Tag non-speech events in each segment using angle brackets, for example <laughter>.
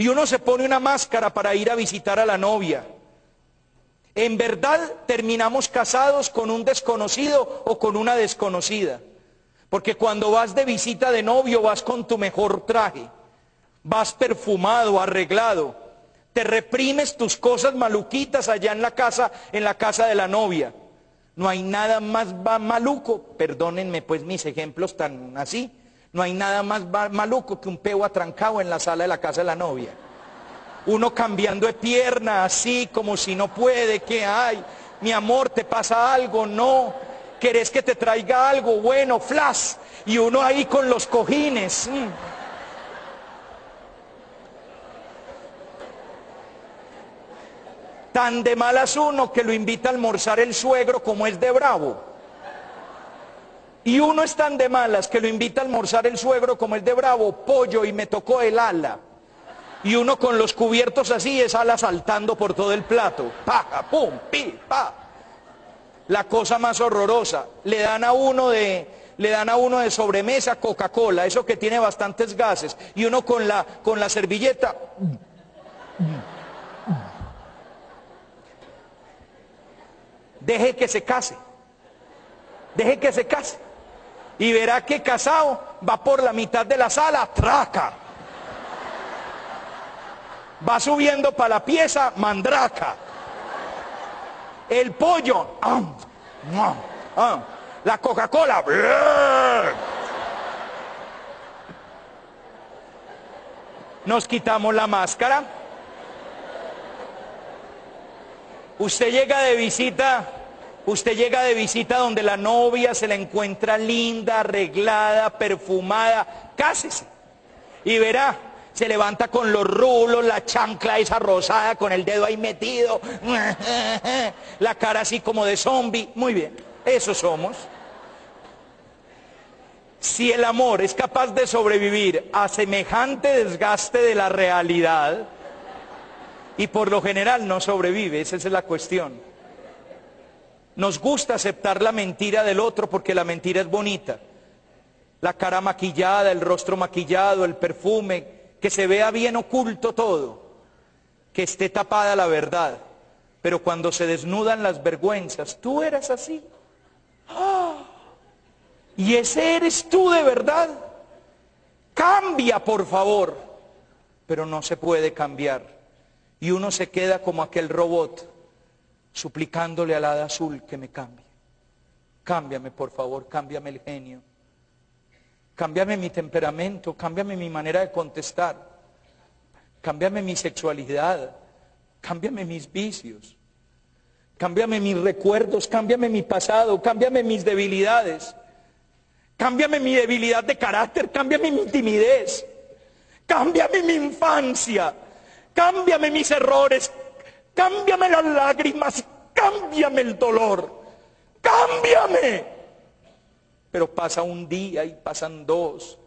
Y uno se pone una máscara para ir a visitar a la novia. En verdad terminamos casados con un desconocido o con una desconocida. Porque cuando vas de visita de novio vas con tu mejor traje, vas perfumado, arreglado, te reprimes tus cosas maluquitas allá en la casa, en la casa de la novia. No hay nada más maluco, perdónenme pues mis ejemplos tan así, no hay nada más maluco que un peo atrancado en la sala de la casa de la novia. Uno cambiando de pierna así como si no puede, ¿qué hay? Mi amor, ¿te pasa algo? No. ¿Querés que te traiga algo? Bueno, flash. Y uno ahí con los cojines. Mm. Tan de malas uno que lo invita a almorzar el suegro como es de bravo. Y uno es tan de malas que lo invita a almorzar el suegro como es de bravo, pollo y me tocó el ala. Y uno con los cubiertos así es ala saltando por todo el plato. Pa, pum, pi, pa. La cosa más horrorosa. Le dan a uno de, le dan a uno de sobremesa Coca-Cola, eso que tiene bastantes gases. Y uno con la, con la servilleta. Deje que se case. Deje que se case. Y verá que casado va por la mitad de la sala, traca. Va subiendo para la pieza, mandraca. El pollo, la Coca-Cola. Nos quitamos la máscara. Usted llega de visita, usted llega de visita donde la novia se la encuentra linda, arreglada, perfumada, cásese. Y verá, se levanta con los rulos, la chancla esa rosada con el dedo ahí metido, <laughs> la cara así como de zombie. Muy bien, eso somos. Si el amor es capaz de sobrevivir a semejante desgaste de la realidad, y por lo general no sobrevive, esa es la cuestión. Nos gusta aceptar la mentira del otro porque la mentira es bonita. La cara maquillada, el rostro maquillado, el perfume, que se vea bien oculto todo, que esté tapada la verdad. Pero cuando se desnudan las vergüenzas, tú eras así. ¡Ah! Y ese eres tú de verdad. Cambia, por favor. Pero no se puede cambiar. Y uno se queda como aquel robot, suplicándole al hada azul que me cambie. Cámbiame, por favor, cámbiame el genio. Cámbiame mi temperamento, cámbiame mi manera de contestar. Cámbiame mi sexualidad, cámbiame mis vicios. Cámbiame mis recuerdos, cámbiame mi pasado, cámbiame mis debilidades. Cámbiame mi debilidad de carácter, cámbiame mi timidez. Cámbiame mi infancia. Cámbiame mis errores, cámbiame las lágrimas, cámbiame el dolor, cámbiame. Pero pasa un día y pasan dos,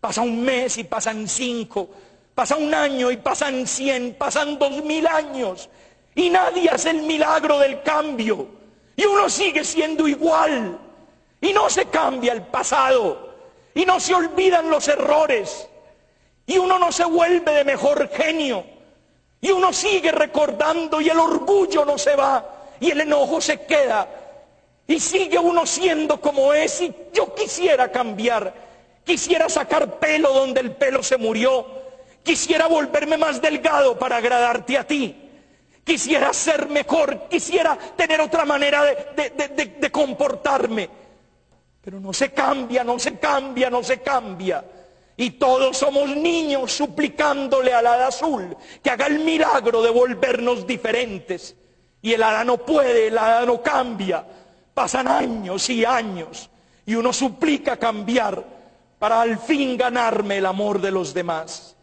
pasa un mes y pasan cinco, pasa un año y pasan cien, pasan dos mil años y nadie hace el milagro del cambio y uno sigue siendo igual y no se cambia el pasado y no se olvidan los errores y uno no se vuelve de mejor genio y uno sigue recordando y el orgullo no se va y el enojo se queda. Y sigue uno siendo como es y yo quisiera cambiar. Quisiera sacar pelo donde el pelo se murió. Quisiera volverme más delgado para agradarte a ti. Quisiera ser mejor. Quisiera tener otra manera de, comportarme. Pero no se cambia, no se cambia, no se cambia. Y todos somos niños suplicándole al hada azul que haga el milagro de volvernos diferentes. Y el hada no puede, el hada no cambia. Pasan años y años y uno suplica cambiar para al fin ganarme el amor de los demás.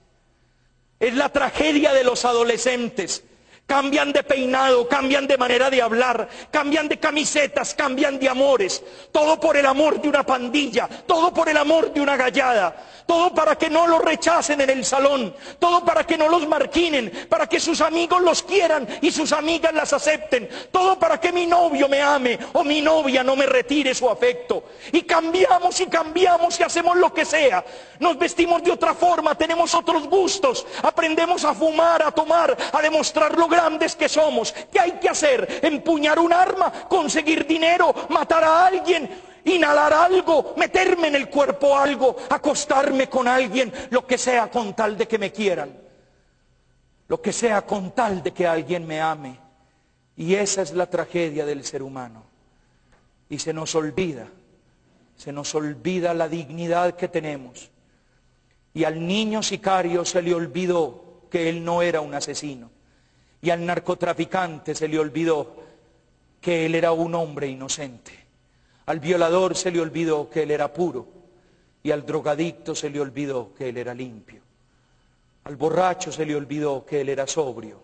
Es la tragedia de los adolescentes Cambian de peinado, cambian de manera de hablar, cambian de camisetas, cambian de amores. Todo por el amor de una pandilla, todo por el amor de una gallada. Todo para que no los rechacen en el salón, todo para que no los marquinen, para que sus amigos los quieran y sus amigas las acepten. Todo para que mi novio me ame o mi novia no me retire su afecto. Y cambiamos y cambiamos y hacemos lo que sea. Nos vestimos de otra forma, tenemos otros gustos, aprendemos a fumar, a tomar, a demostrar lo grandes que somos. ¿Qué hay que hacer? Empuñar un arma, conseguir dinero, matar a alguien, inhalar algo, meterme en el cuerpo algo, acostarme con alguien, lo que sea con tal de que me quieran, lo que sea con tal de que alguien me ame. Y esa es la tragedia del ser humano. Y se nos olvida, se nos olvida la dignidad que tenemos. Y al niño sicario se le olvidó que él no era un asesino. Y al narcotraficante se le olvidó que él era un hombre inocente. Al violador se le olvidó que él era puro. Y al drogadicto se le olvidó que él era limpio. Al borracho se le olvidó que él era sobrio.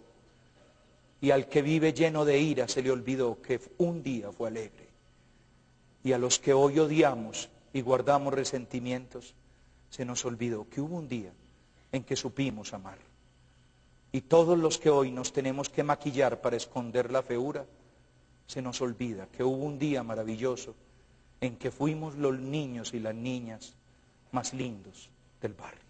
Y al que vive lleno de ira se le olvidó que un día fue alegre. Y a los que hoy odiamos y guardamos resentimientos, se nos olvidó que hubo un día en que supimos amar. Y todos los que hoy nos tenemos que maquillar para esconder la feura, se nos olvida que hubo un día maravilloso en que fuimos los niños y las niñas más lindos del barrio.